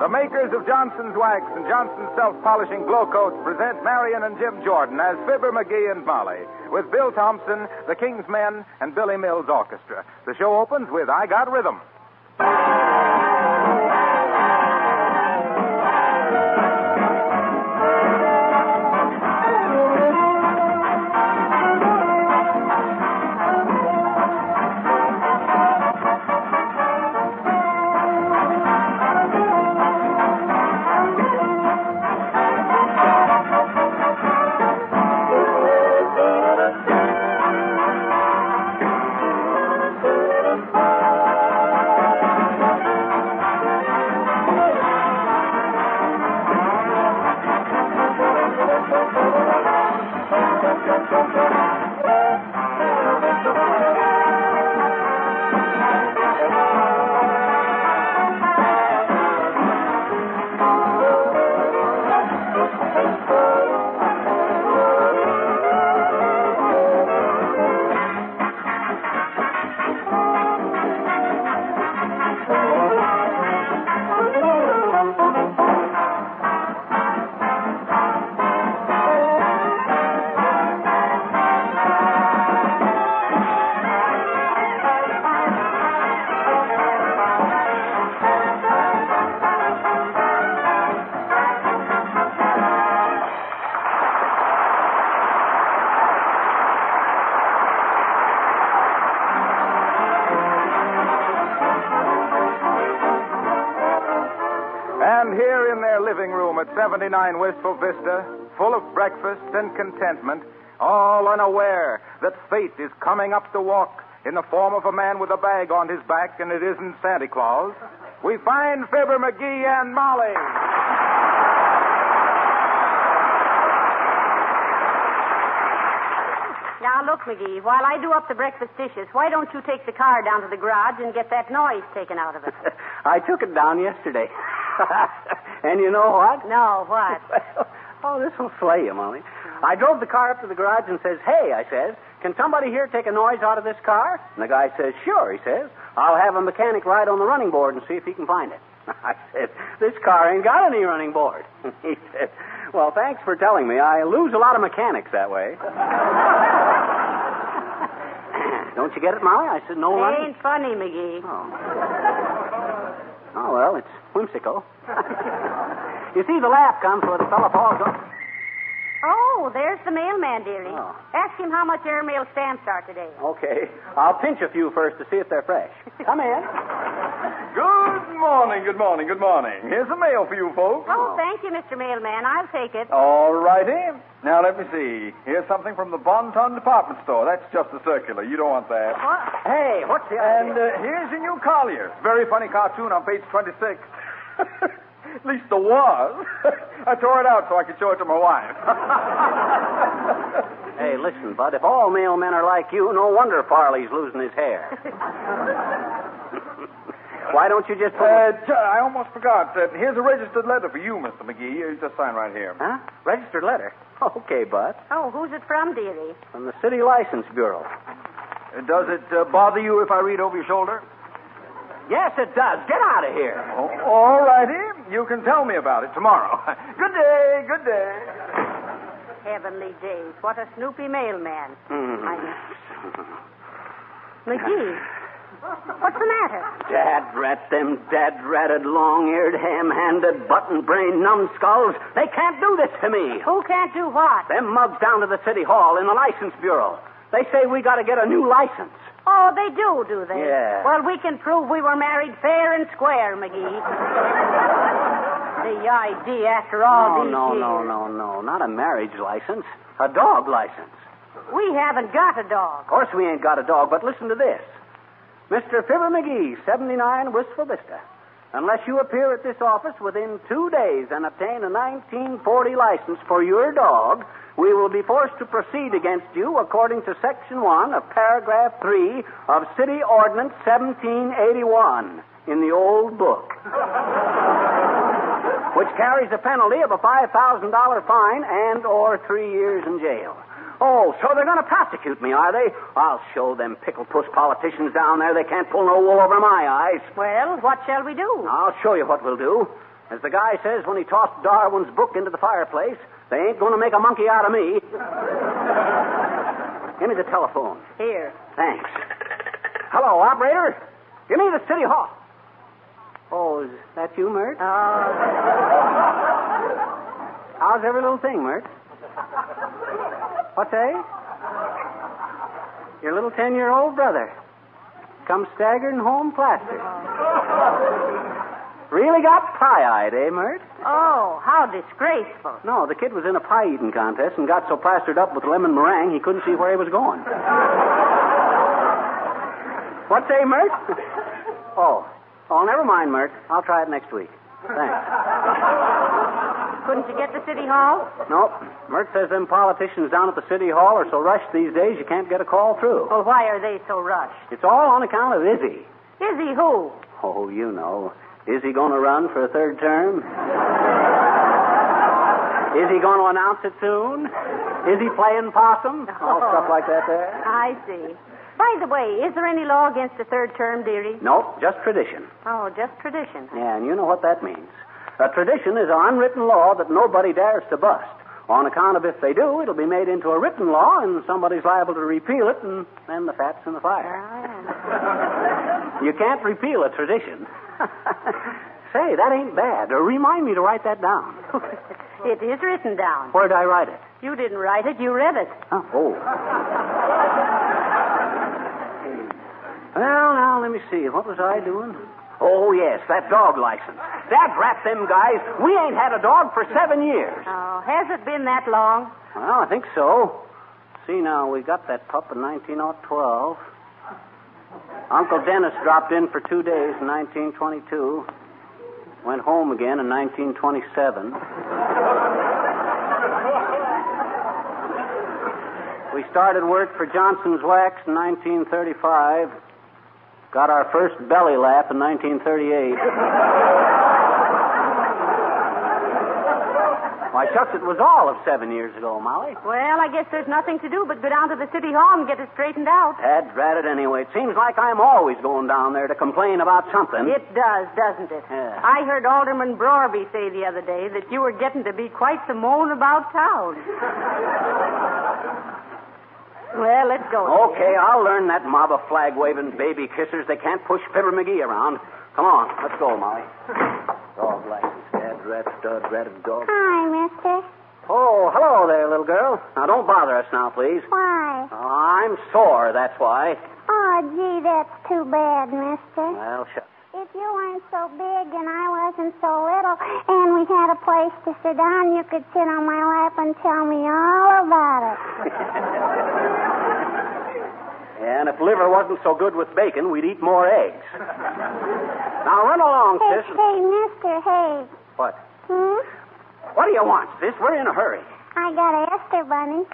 The makers of Johnson's Wax and Johnson's Self-Polishing Glo-Coats present Marion and Jim Jordan as Fibber McGee and Molly with Bill Thompson, the King's Men, and Billy Mills Orchestra. The show opens with I Got Rhythm. 79 Wistful Vista, full of breakfast and contentment, all unaware that fate is coming up the walk in the form of a man with a bag on his back, and it isn't Santa Claus, we find Fibber McGee and Molly. Now, look, McGee, while I do up the breakfast dishes, why don't you take the car down to the garage and get that noise taken out of it? I took it down yesterday. and you know what? no, what? well, oh, this will slay you, Molly. I drove the car up to the garage and says, Hey, I says, can somebody here take a noise out of this car? And the guy says, Sure, he says. I'll have a mechanic ride on the running board and see if he can find it. I said, This car ain't got any running board. he said, Well, thanks for telling me. I lose a lot of mechanics that way. Don't you get it, Molly? I said, No It ain't funny, McGee. Oh, oh well, it's whimsical. you see, the laugh comes where the fellow falls off. Oh, there's the mailman, dearie. Oh. Ask him how much airmail stamps are today. Okay. I'll pinch a few first to see if they're fresh. Come in. Good morning, good morning, good morning. Here's the mail for you folks. Oh, thank you, Mr. Mailman. I'll take it. All righty. Now, let me see. Here's something from the Bon Ton Department Store. That's just a circular. You don't want that. What? Hey, what's the idea? And uh, here's your new Collier. Very funny cartoon on page 26. At least there was. I tore it out so I could show it to my wife. Hey, listen, Bud. If all mailmen are like you, no wonder Farley's losing his hair. Why don't you just put. Uh, Ch- I almost forgot. Uh, here's a registered letter for you, Mr. McGee. You just sign right here. Huh? Registered letter? Okay, Bud. Oh, who's it from, dearie? From the City License Bureau. Uh, does it uh, bother you if I read over your shoulder? Yes, it does. Get out of here. Oh, all righty. You can tell me about it tomorrow. good day. Good day. Heavenly days. What a snoopy mailman. Hmm. I... McGee, what's the matter? Dad rat them dad ratted, long eared, ham handed, button brained numbskulls. They can't do this to me. Who can't do what? Them mugs down to the city hall in the license bureau. They say we got to get a new license. Oh, they do, do they? Yeah. Well, we can prove we were married fair and square, McGee. The idea after all no, these no, years. no, no, no. Not a marriage license. A dog license. We haven't got a dog. Of course we ain't got a dog, but listen to this. Mr. Fibber McGee, 79 Wistful Vista. Unless you appear at this office within two days and obtain a 1940 license for your dog, we will be forced to proceed against you according to Section 1 of Paragraph 3 of City Ordinance 1781 in the old book, which carries a penalty of a $5,000 fine and or three years in jail. Oh, so they're going to prosecute me, are they? I'll show them pickle puss politicians down there they can't pull no wool over my eyes. Well, what shall we do? I'll show you what we'll do. As the guy says when he tossed Darwin's book into the fireplace, they ain't going to make a monkey out of me. Give me the telephone. Here. Thanks. Hello, operator. Give me the city hall. Oh, is that you, Mert? Oh, How's every little thing, Mert? What's that? Your little ten-year-old brother. Come staggering home plastered. Really got pie-eyed, eh, Mert? oh, how disgraceful. No, the kid was in a pie-eating contest and got so plastered up with lemon meringue he couldn't see where he was going. What's say, Mert? Oh. Oh, never mind, Mert. I'll try it next week. Thanks. Couldn't you get to City Hall? Nope. Mert says them politicians down at the city hall are so rushed these days you can't get a call through. Well, why are they so rushed? It's all on account of Izzy. He who? Oh, you know. Is he going to run for a third term? Is he going to announce it soon? Is he playing possum? All oh. stuff like that there. I see. By the way, is there any law against a third term, dearie? Nope, just tradition. Oh, just tradition. Yeah, and you know what that means. A tradition is an unwritten law that nobody dares to bust. On account of if they do, it'll be made into a written law, and somebody's liable to repeal it, and then the fat's in the fire. You can't repeal a tradition. Say, that ain't bad. Uh, remind me to write that down. it is written down. Where'd I write it? You didn't write it, you read it. Huh? Oh. well, now, let me see. What was I doing? Oh, yes, that dog license. Dad rat them guys. We ain't had a dog for seven years. Oh, has it been that long? Well, I think so. See, now, we got that pup in 1912. Uncle Dennis dropped in for two days in 1922. Went home again in 1927. We started work for Johnson's Wax in 1935. Got our first belly laugh in 1938. Why, shucks, it was all of seven years ago, Molly. Well, I guess there's nothing to do but go down to the city hall and get it straightened out. Dad drat it anyway. It seems like I'm always going down there to complain about something. It does, doesn't it? Yeah. I heard Alderman Brorby say the other day that you were getting to be quite the moan about town. Well, let's go. Okay, dear. I'll learn that mob of flag waving baby kissers. They can't push Fibber McGee around. Come on, let's go, Molly. Dog license, dad, rat, stud, ratted dog. Hi, mister. Oh, hello there, little girl. Now, don't bother us now, please. Why? Oh, I'm sore, that's why. Oh, gee, that's too bad, mister. Well, shucks. If you weren't so big and I wasn't so little and we had a place to sit down, you could sit on my lap and tell me all about it. And if liver wasn't so good with bacon, we'd eat more eggs. now, run along, Hey, sis. hey, mister, hey. What? Hmm? What do you want, sis? We're in a hurry. I got Esther Bunny.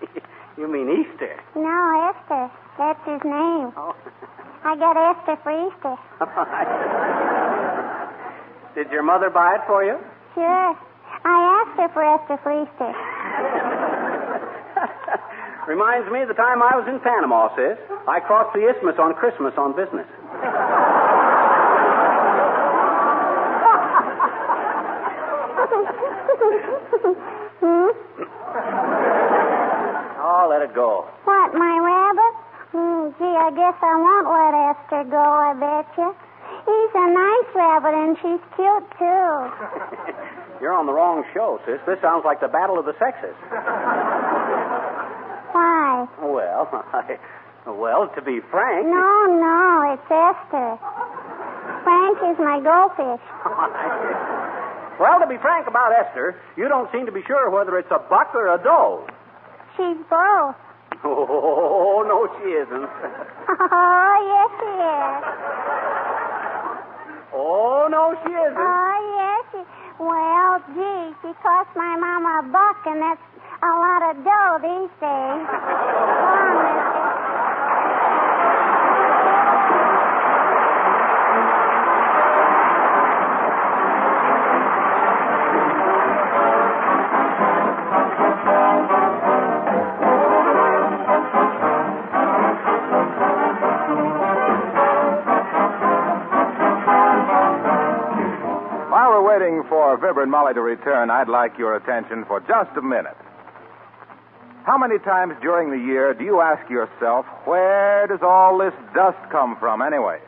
you mean Easter? No, Esther. That's his name. Oh. I got Esther for Easter. Did your mother buy it for you? Sure. I asked her for Esther for Easter. Reminds me of the time I was in Panama, sis. I crossed the isthmus on Christmas on business. hmm? Oh, let it go. What, my rabbit? Hmm, gee, I guess I won't let Esther go, I betcha. He's a nice rabbit, and she's cute, too. You're on the wrong show, sis. This sounds like the battle of the sexes. Well, I, well, to be frank. No, no, it's Esther. Frank is my goldfish. well, to be frank about Esther, you don't seem to be sure whether it's a buck or a doe. She's both. Oh, no, she isn't. Oh, yes, she is. Oh, no, she isn't. Oh, yes, she Well, gee, she cost my mama a buck, and that's a lot of dough these days. While we're waiting for Fibber and Molly to return, I'd like your attention for just a minute. How many times during the year do you ask yourself, where does all this dust come from anyway?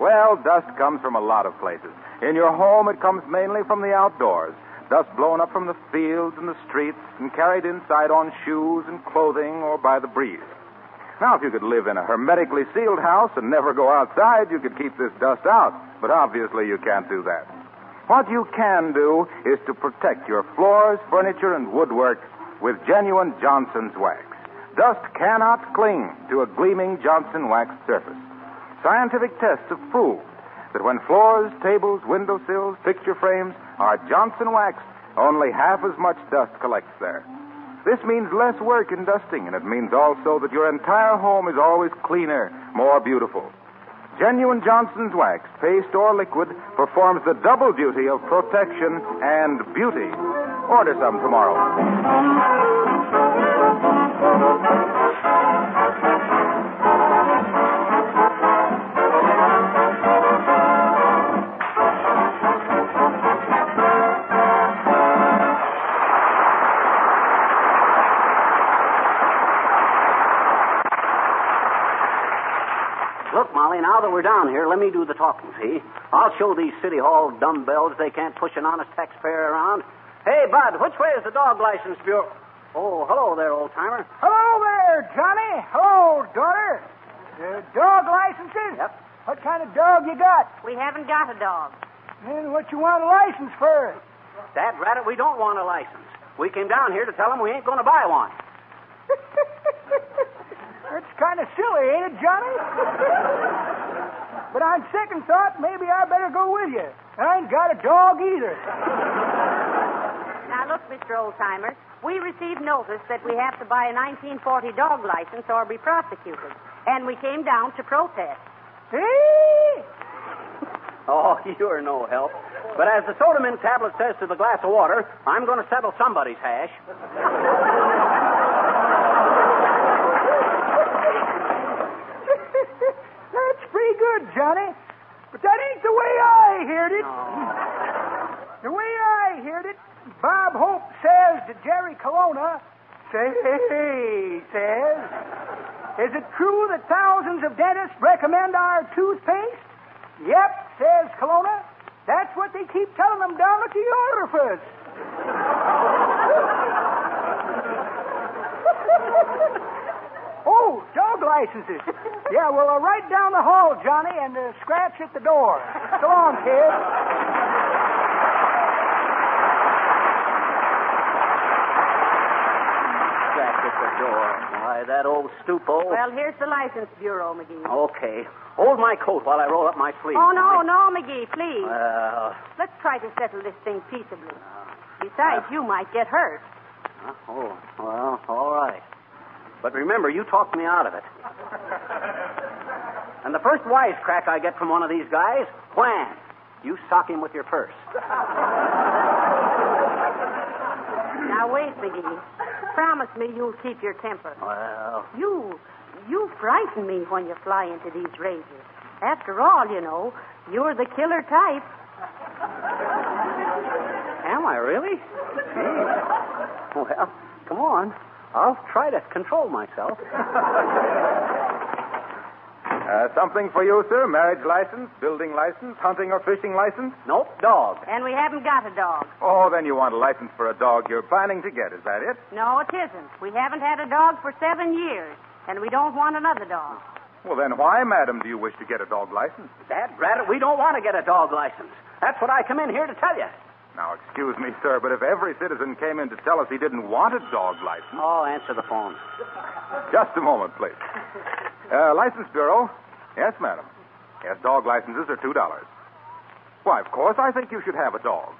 Well, dust comes from a lot of places. In your home, it comes mainly from the outdoors. Dust blown up from the fields and the streets and carried inside on shoes and clothing or by the breeze. Now, if you could live in a hermetically sealed house and never go outside, you could keep this dust out. But obviously, you can't do that. What you can do is to protect your floors, furniture, and woodwork with genuine Johnson's wax. Dust cannot cling to a gleaming Johnson wax surface. Scientific tests have proved that when floors, tables, windowsills, picture frames are Johnson waxed, only half as much dust collects there. This means less work in dusting, and it means also that your entire home is always cleaner, more beautiful. Genuine Johnson's wax, paste or liquid, performs the double duty of protection and beauty. Order some tomorrow. Look, Molly, now that we're down here, let me do the talking, see? I'll show these City Hall dumbbells they can't push an honest taxpayer around. Hey, Bud, which way is the dog license bureau? Oh, hello there, old timer. Hello there, Johnny. Hello, daughter. Uh, dog licenses? Yep. What kind of dog you got? We haven't got a dog. And what you want a license for? Dad, rat it, we don't want a license. We came down here to tell them we ain't going to buy one. That's kind of silly, ain't it, Johnny? but on second thought, maybe I better go with you. I ain't got a dog either. Now, look, Mr. Oldtimer, we received notice that we have to buy a 1940 dog license or be prosecuted. And we came down to protest. Hey! Oh, you're no help. But as the soda mint tablet says to the glass of water, I'm going to settle somebody's hash. That's pretty good, Johnny. But that ain't the way I heard it. The way I heard it, Bob Hope says to Jerry Colonna, say, says, is it true that thousands of dentists recommend our toothpaste? Yep, says Colonna. That's what they keep telling them down at the orifice. oh, dog licenses. Yeah, well, uh, right down the hall, Johnny, and uh, scratch at the door. So long, kid. jack at the door. Why, that old stupo. Well, here's the license bureau, McGee. Okay. Hold my coat while I roll up my sleeve. Oh, no, no, McGee, please. Well, Let's try to settle this thing peaceably. Besides, you might get hurt. uh, oh, well, all right. But remember, you talked me out of it. And the first wisecrack I get from one of these guys, wham! You sock him with your purse. Now, wait, McGee. Promise me you'll keep your temper. Well, You, you frighten me when you fly into these rages. After all, you know, you're the killer type. am I really? Gee. Well, come on. I'll try to control myself. Uh, something for you, sir? Marriage license, building license, hunting or fishing license? Nope, dog. And we haven't got a dog. Oh, then you want a license for a dog you're planning to get, is that it? No, it isn't. We haven't had a dog for seven years, and we don't want another dog. Well, then why, madam, do you wish to get a dog license? Dad, Bradley, we don't want to get a dog license. That's what I come in here to tell you. Now, excuse me, sir, but if every citizen came in to tell us he didn't want a dog license. Oh, answer the phone. Just a moment, please. Uh, license Bureau. Yes, madam. Yes, dog licenses are $2. Why, of course, I think you should have a dog.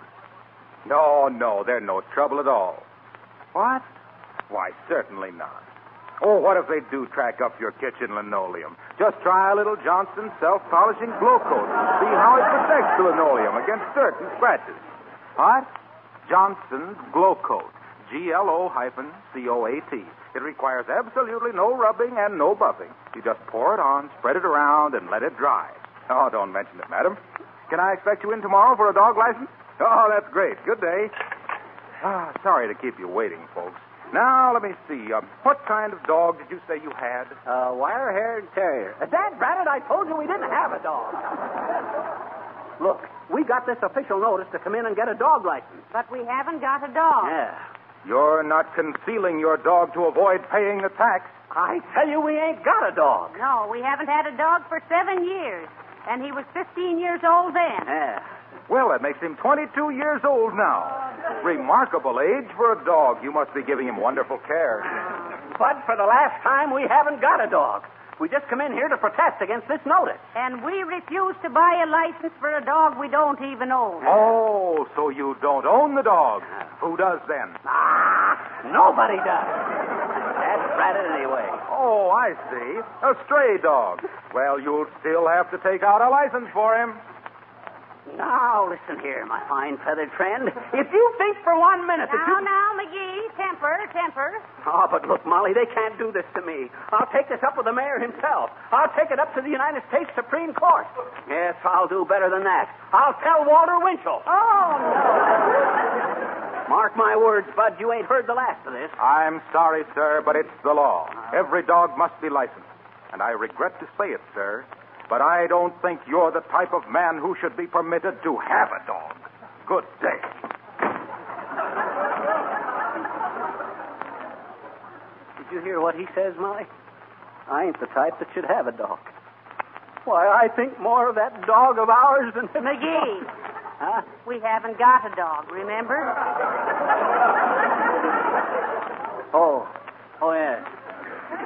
No, no, they're no trouble at all. What? Why, certainly not. Oh, what if they do track up your kitchen linoleum? Just try a little Johnson self-polishing Glo-Coat and see how it protects the linoleum against dirt and scratches. What? Johnson's Glo-Coat. G-L-O hyphen C-O-A-T. It requires absolutely no rubbing and no buffing. You just pour it on, spread it around, and let it dry. Oh, don't mention it, madam. Can I expect you in tomorrow for a dog license? Oh, that's great. Good day. Ah, sorry to keep you waiting, folks. Now, let me see. Uh, what kind of dog did you say you had? Uh, wire-haired terrier. Dad, Bradley, I told you we didn't have a dog. Look, we got this official notice to come in and get a dog license. But we haven't got a dog. Yeah. You're not concealing your dog to avoid paying the tax. I tell you, we ain't got a dog. No, we haven't had a dog for seven years. And he was 15 years old then. Yeah. Well, that makes him 22 years old now. Remarkable age for a dog. You must be giving him wonderful care. But for the last time, we haven't got a dog. We just come in here to protest against this notice. And we refuse to buy a license for a dog we don't even own. Oh, so you don't own the dog. Who does then? Ah, nobody does. That's Bradley anyway. Oh, I see. A stray dog. Well, you'll still have to take out a license for him. Now, listen here, my fine feathered friend. If you think for one minute that Now, you... now, McGee, temper, temper. Oh, ah, but look, Molly, they can't do this to me. I'll take this up with the mayor himself. I'll take it up to the United States Supreme Court. Yes, I'll do better than that. I'll tell Walter Winchell. Oh, no. Mark my words, Bud, you ain't heard the last of this. I'm sorry, sir, but it's the law. Ah. Every dog must be licensed. And I regret to say it, sir, but I don't think you're the type of man who should be permitted to have a dog. Good day. Did you hear what he says, Molly? I ain't the type that should have a dog. Why, I think more of that dog of ours than... McGee. Huh? We haven't got a dog, remember? Oh. Oh, yes.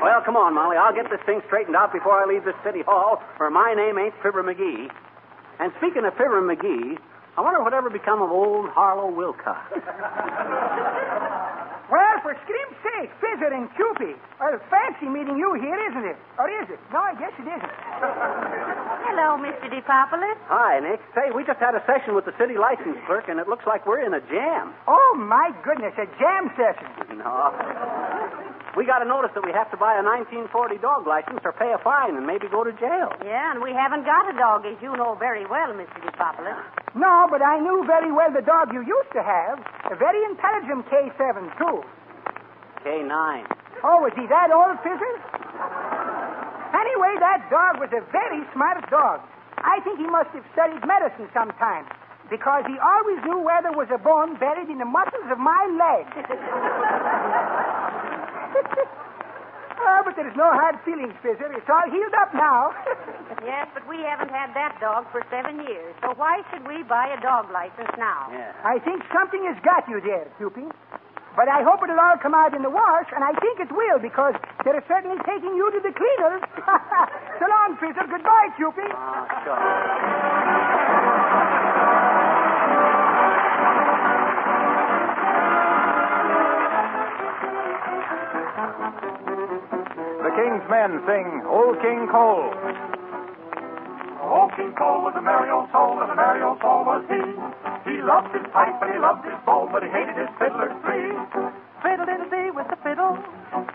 Well, come on, Molly. I'll get this thing straightened out before I leave this city hall, or my name ain't Fibber McGee. And speaking of Fibber McGee, I wonder whatever become of old Harlow Wilcox. Well, for scream's sake, Fizzer and Cupid. Well, fancy meeting you here, isn't it? Or is it? No, I guess it isn't. Hello, Mr. DePopulis. Hi, Nick. Say, we just had a session with the city license clerk, and it looks like we're in a jam. Oh, my goodness, a jam session. No. We got a notice that we have to buy a 1940 dog license or pay a fine and maybe go to jail. Yeah, and we haven't got a dog, as you know very well, Mr. DePopulis. No, but I knew very well the dog you used to have. A very intelligent K7, too. K9. Oh, was he that old, Fizzer? Anyway, that dog was a very smart dog. I think he must have studied medicine sometime because he always knew where there was a bone buried in the muscles of my leg. oh, but there's no hard feelings, Fizzer. It's all healed up now. Yes, but we haven't had that dog for seven years. So why should we buy a dog license now? Yeah. I think something has got you there, Cupid. But I hope it'll all come out in the wash, and I think it will because they're certainly taking you to the cleaners. so long, Fizzle. Goodbye, Cupid. Oh, ah, sure. The King's men sing Old King Cole. Old King Cole was a merry old soul, and a merry old soul was he. He loved his pipe and he loved his bowl, but he hated his fiddler three. Fiddle-diddle-dee with the fiddle,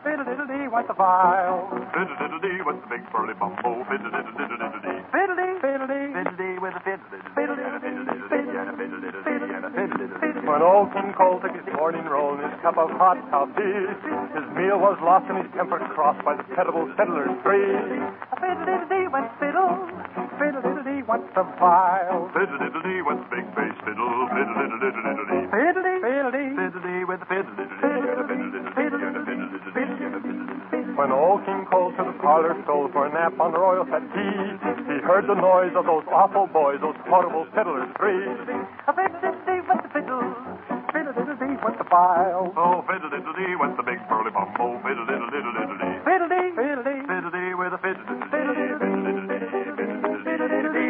fiddle-diddle-dee with the viol. Fiddle-diddle-dee with the big burly bumbo, fiddle-diddle-diddle-dee. Fiddle-dee, fiddle-diddle-dee. When old King Cole took his morning roll in his cup of hot coffee, his meal was lost and his temper crossed by the terrible fiddlers three. Fiddle-diddle-dee went fiddle, fiddle-diddle-dee went the viol. Fiddle-diddle-dee went the big bass fiddle, fiddle-diddle-diddle-dee. Fiddle-dee, fiddle-dee, fiddle-dee with the fiddle-diddle-dee, and a fiddle-diddle-dee, and a fiddle-diddle-dee, and a fiddle-diddle-dee. When old King Cole to the parlor stole for a nap on the royal settee, he heard the noise of those awful boys, those horrible fiddlers three. Fiddle-diddle-dee went the fiddle, went. Oh, fiddle-diddle-dee went the big burly bumbo, oh, fiddle-diddle-diddle-dee. Fiddle-dee, fiddle-dee, fiddle-dee with a fiddle-diddle-dee, fiddle-diddle-dee, fiddle-diddle-dee.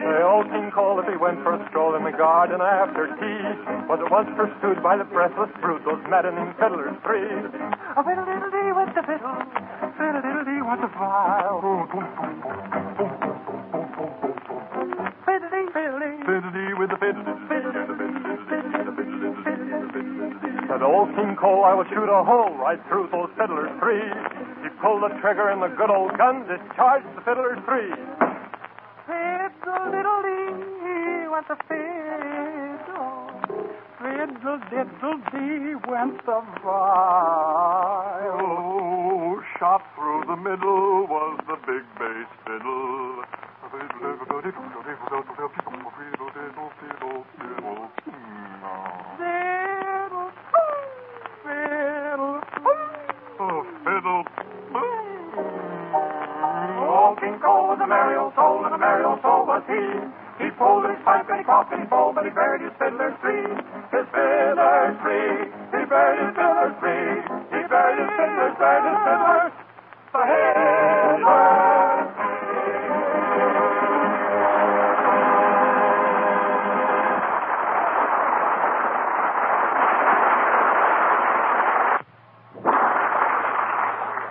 The old King if he went for a stroll in the garden after tea, was at once pursued by the breathless brute, those maddening fiddlers three. A fiddle-diddle-dee with the fiddle, fiddle-diddle-dee with the viol. Old King Cole, I will shoot a hole right through those fiddlers three. He pulled the trigger and the good old gun discharged the fiddlers three. Fiddle-diddle-dee went the fiddle. Fiddle-diddle-dee went the viol. Oh, shot through the middle was the big bass fiddle. Fiddle, pulled his pipe and he coughed and he bowled, but he buried his fiddlers three. His fiddlers three. He buried his fiddlers three. He buried his fiddlers, buried his fiddlers. The fiddlers.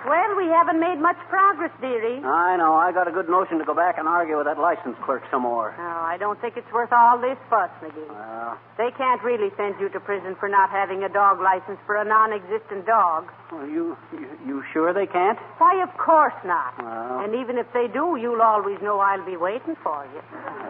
Well, we haven't made much progress, dearie. I know. I got a good notion to go back and argue with that license clerk some more. No, I don't think it's worth all this fuss, McGee. Well, They can't really send you to prison for not having a dog license for a non-existent dog. well, you, you you sure they can't? Why, of course not. Well. And even if they do, you'll always know I'll be waiting for you. Uh,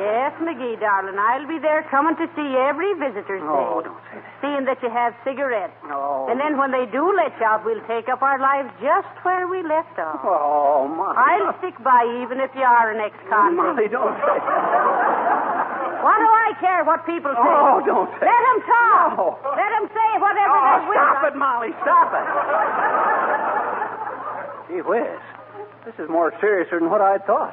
Oh. Yes, McGee, darling, I'll be there coming to see every visitor's Oh, day. don't say that. Seeing that you have cigarettes. Oh. And then when they do let you out, we'll take up our lives just where we left off. Oh, Molly. I'll stick by you even if you are an ex-convict. Molly, don't say that. What do I care what people say? Oh, don't say Let them talk. No. Let them say whatever Oh, they wish. stop it, Molly. Stop it. Gee whiz. This is more serious than what I thought.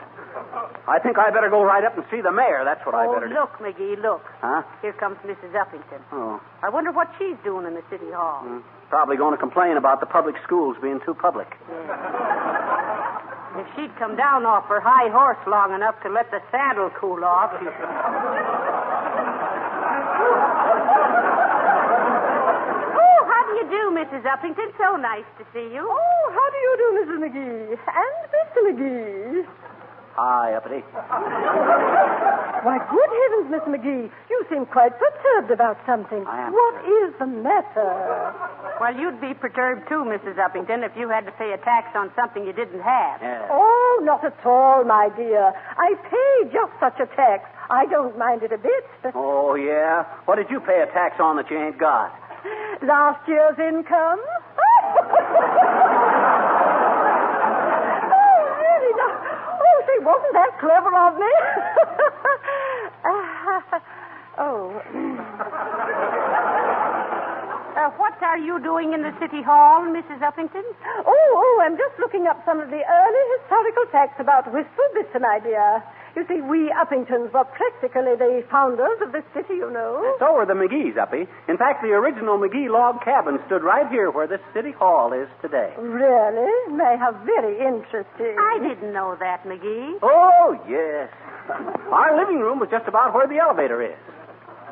I think I better go right up and see the mayor. That's what I Oh, better do. look, McGee, look. Huh? Here comes Mrs. Uppington. Oh. I wonder what she's doing in the city hall. Hmm. Probably going to complain about the public schools being too public. If she'd come down off her high horse long enough to let the saddle cool off, she'd... Oh, how do you do, Mrs. Uppington? So nice to see you. Oh, how do you do, Mrs. McGee? And Mr. McGee. Hi, uppity. Why, good heavens, Miss McGee. You seem quite perturbed about something. I am. What is the matter? Well, you'd be perturbed too, Mrs. Uppington, if you had to pay a tax on something you didn't have. Yeah. Oh, not at all, my dear. I pay just such a tax. I don't mind it a bit. Oh, yeah? What did you pay a tax on that you ain't got? Last year's income? oh, really? No. Wasn't that clever of me? oh. Uh, what are you doing in the city hall, Mrs. Uppington? Oh, oh, I'm just looking up some of the early historical facts about Vista, my dear. You see, we Uppingtons were practically the founders of this city, you know. So were the McGee's, Uppy. In fact, the original McGee log cabin stood right here where this city hall is today. Really? May how very interesting. I didn't know that, McGee. Oh, yes. Our living room was just about where the elevator is.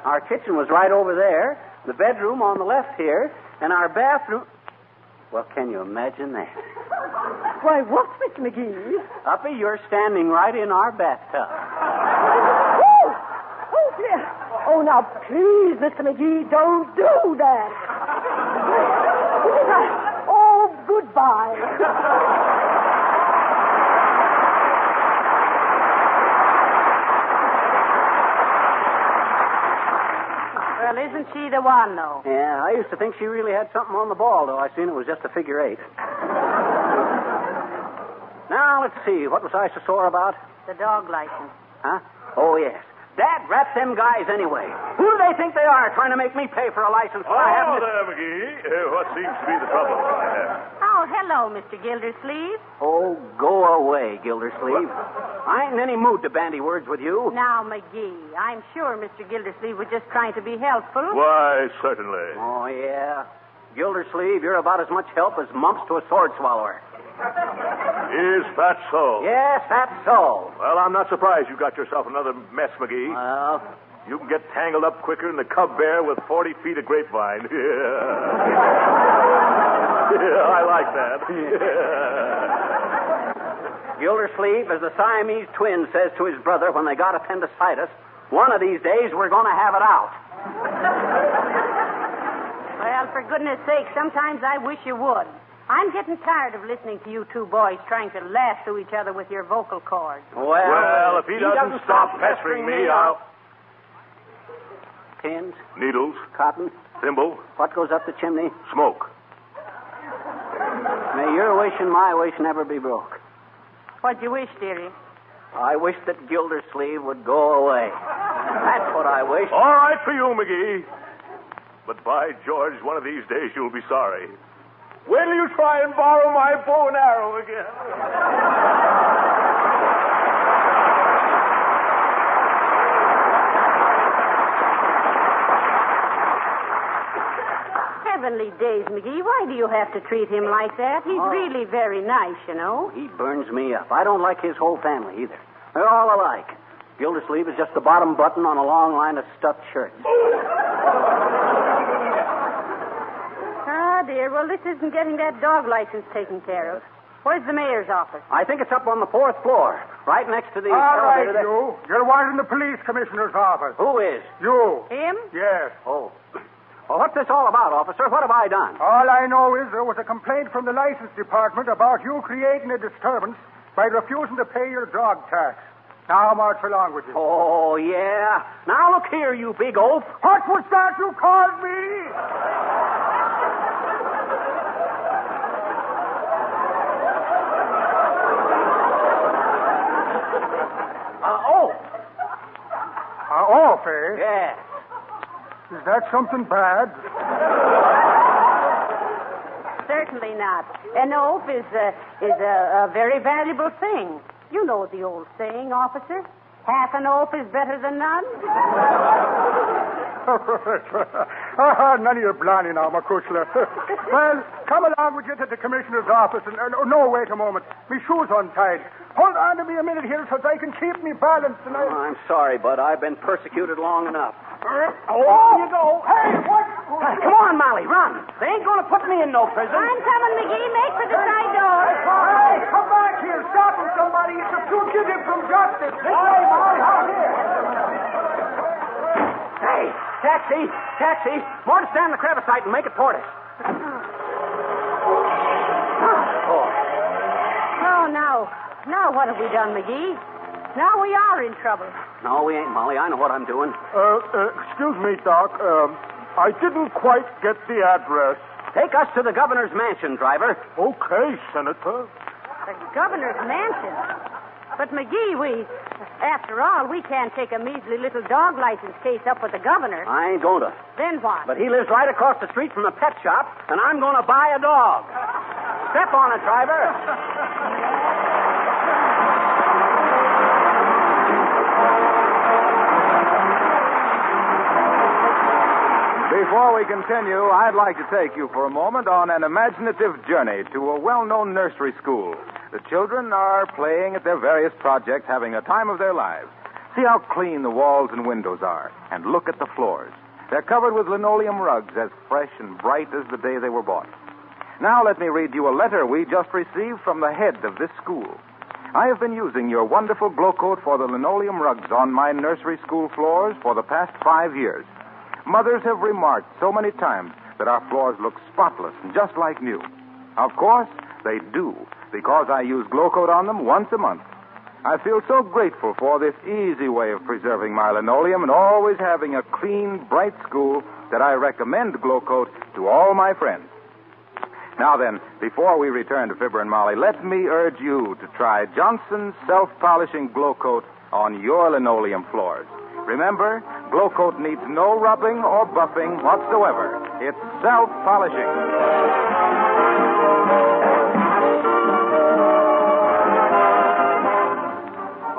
Our kitchen was right over there, the bedroom on the left here, and our bathroom. Well, can you imagine that? Why, what, Mr. McGee? Uppy, you're standing right in our bathtub. Oh, oh, dear. Oh, now, please, Mr. McGee, don't do that. Oh, goodbye. Well, isn't she the one, though? Yeah, I used to think she really had something on the ball, though I seen it was just a figure eight. now, let's see. What was I so sore about? The dog license. Huh? Oh, yes. Dad, rat them guys anyway. Who do they think they are trying to make me pay for a license when I Oh, haven't... there, McGee. Uh, what seems to be the trouble? Oh, hello, Mr. Gildersleeve. Oh, go away, Gildersleeve. I ain't in any mood to bandy words with you. Now, McGee, I'm sure Mr. Gildersleeve was just trying to be helpful. Why, certainly. Oh, yeah. Gildersleeve, you're about as much help as mumps to a sword swallower. Is that so? Yes, that's so. Well, I'm not surprised you got yourself another mess, McGee. Well, You can get tangled up quicker than the cub bear with 40 feet of grapevine. Yeah. yeah, I like that. Gildersleeve, as the Siamese twin says to his brother when they got appendicitis, one of these days we're going to have it out. Well, for goodness sake, sometimes I wish you would. I'm getting tired of listening to you two boys trying to laugh to each other with your vocal cords. Well, well, if he, doesn't, stop pestering me, I'll. Pins, Needles, cotton, thimble, what goes up the chimney? smoke. May your wish and my wish never be broke. What'd you wish, dearie? I wish that Gildersleeve would go away. That's what I wish. All right for you, McGee. But by George, one of these days you'll be sorry. Wait till you try and borrow my bow and arrow again. Heavenly days, McGee. Why do you have to treat him like that? He's Oh. really very nice, you know. He burns me up. I don't like his whole family either. They're all alike. Gildersleeve is just the bottom button on a long line of stuffed shirts. Dear. Well, this isn't getting that dog license taken care of. Where's the mayor's office? I think it's up on the fourth floor, right next to the All right, elevator. that- you. You're wanted in the police commissioner's office. Who is? You. Him? Yes. Oh. Well, what's this all about, officer? What have I done? All I know is there was a complaint from the license department about you creating a disturbance by refusing to pay your dog tax. Now march along with you. Oh, yeah. Now look here, you big oaf. What was that you called me? Uh, oh. Uh, off, eh? Yes. Is that something bad? Certainly not. An oaf is a, is a, a very valuable thing. You know the old saying, officer. Half an oaf is better than none. None of your blarney now, McCushler. well, come along with you to the commissioner's office. And, uh, no, wait a moment. My shoe's untied. Hold on to me a minute here so I can keep me balanced. And I... Oh, I'm sorry, bud. I've been persecuted long enough. Oh, There you go. Hey, what? Come on, Molly, run. They ain't going to put me in no prison. I'm coming, McGee. Make for the side door. Hey, come back here. Stop him, somebody. It's a fugitive from justice. This way, Molly. Out here. Hey, taxi, taxi. More to stand in the crevice and make it toward us. Oh, Oh, now. Now what have we done, McGee? Now we are in trouble. no, we ain't, Molly. I know what I'm doing. Uh, uh, excuse me, Doc. Um, I didn't quite get the address. Take us to the governor's mansion, driver. Okay, Senator. The governor's mansion. But, McGee, we. After all, we can't take a measly little dog license case up with the governor. I ain't going to. Then what? But he lives right across the street from the pet shop, and I'm going to buy a dog. Step on it, driver. Before we continue, I'd like to take you for a moment on an imaginative journey to a well known nursery school. The children are playing at their various projects, having a time of their lives. See how clean the walls and windows are, and look at the floors. They're covered with linoleum rugs as fresh and bright as the day they were bought. Now let me read you a letter we just received from the head of this school. I have been using your wonderful Glo-Coat for the linoleum rugs on my nursery school floors for the past five years. Mothers have remarked so many times that our floors look spotless and just like new. Of course, they do, because I use Glo-Coat on them once a month. I feel so grateful for this easy way of preserving my linoleum and always having a clean, bright school that I recommend Glo-Coat to all my friends. Now then, before we return to Fibber and Molly, let me urge you to try Johnson's self-polishing Glo-Coat on your linoleum floors. Remember, Glo-Coat needs no rubbing or buffing whatsoever. It's self-polishing.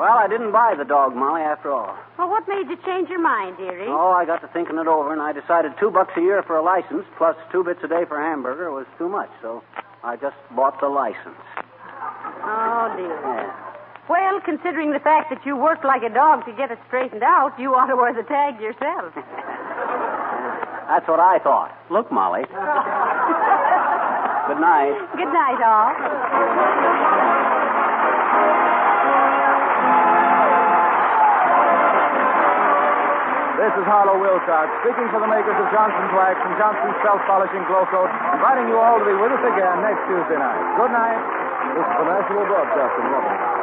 Well, I didn't buy the dog, Molly, after all. Well, what made you change your mind, dearie? Oh, I got to thinking it over, and I decided two bucks a year for a license plus two bits a day for hamburger was too much, so I just bought the license. Oh, dear. Yeah. Well, considering the fact that you worked like a dog to get it straightened out, you ought to wear the tag yourself. That's what I thought. Look, Molly. Good night. Good night, all. This is Harlow Wilcox, speaking for the makers of Johnson's Wax and Johnson's Self-Polishing Glo-Coat, inviting you all to be with us again next Tuesday night. Good night. This is the National Broadcasting Company.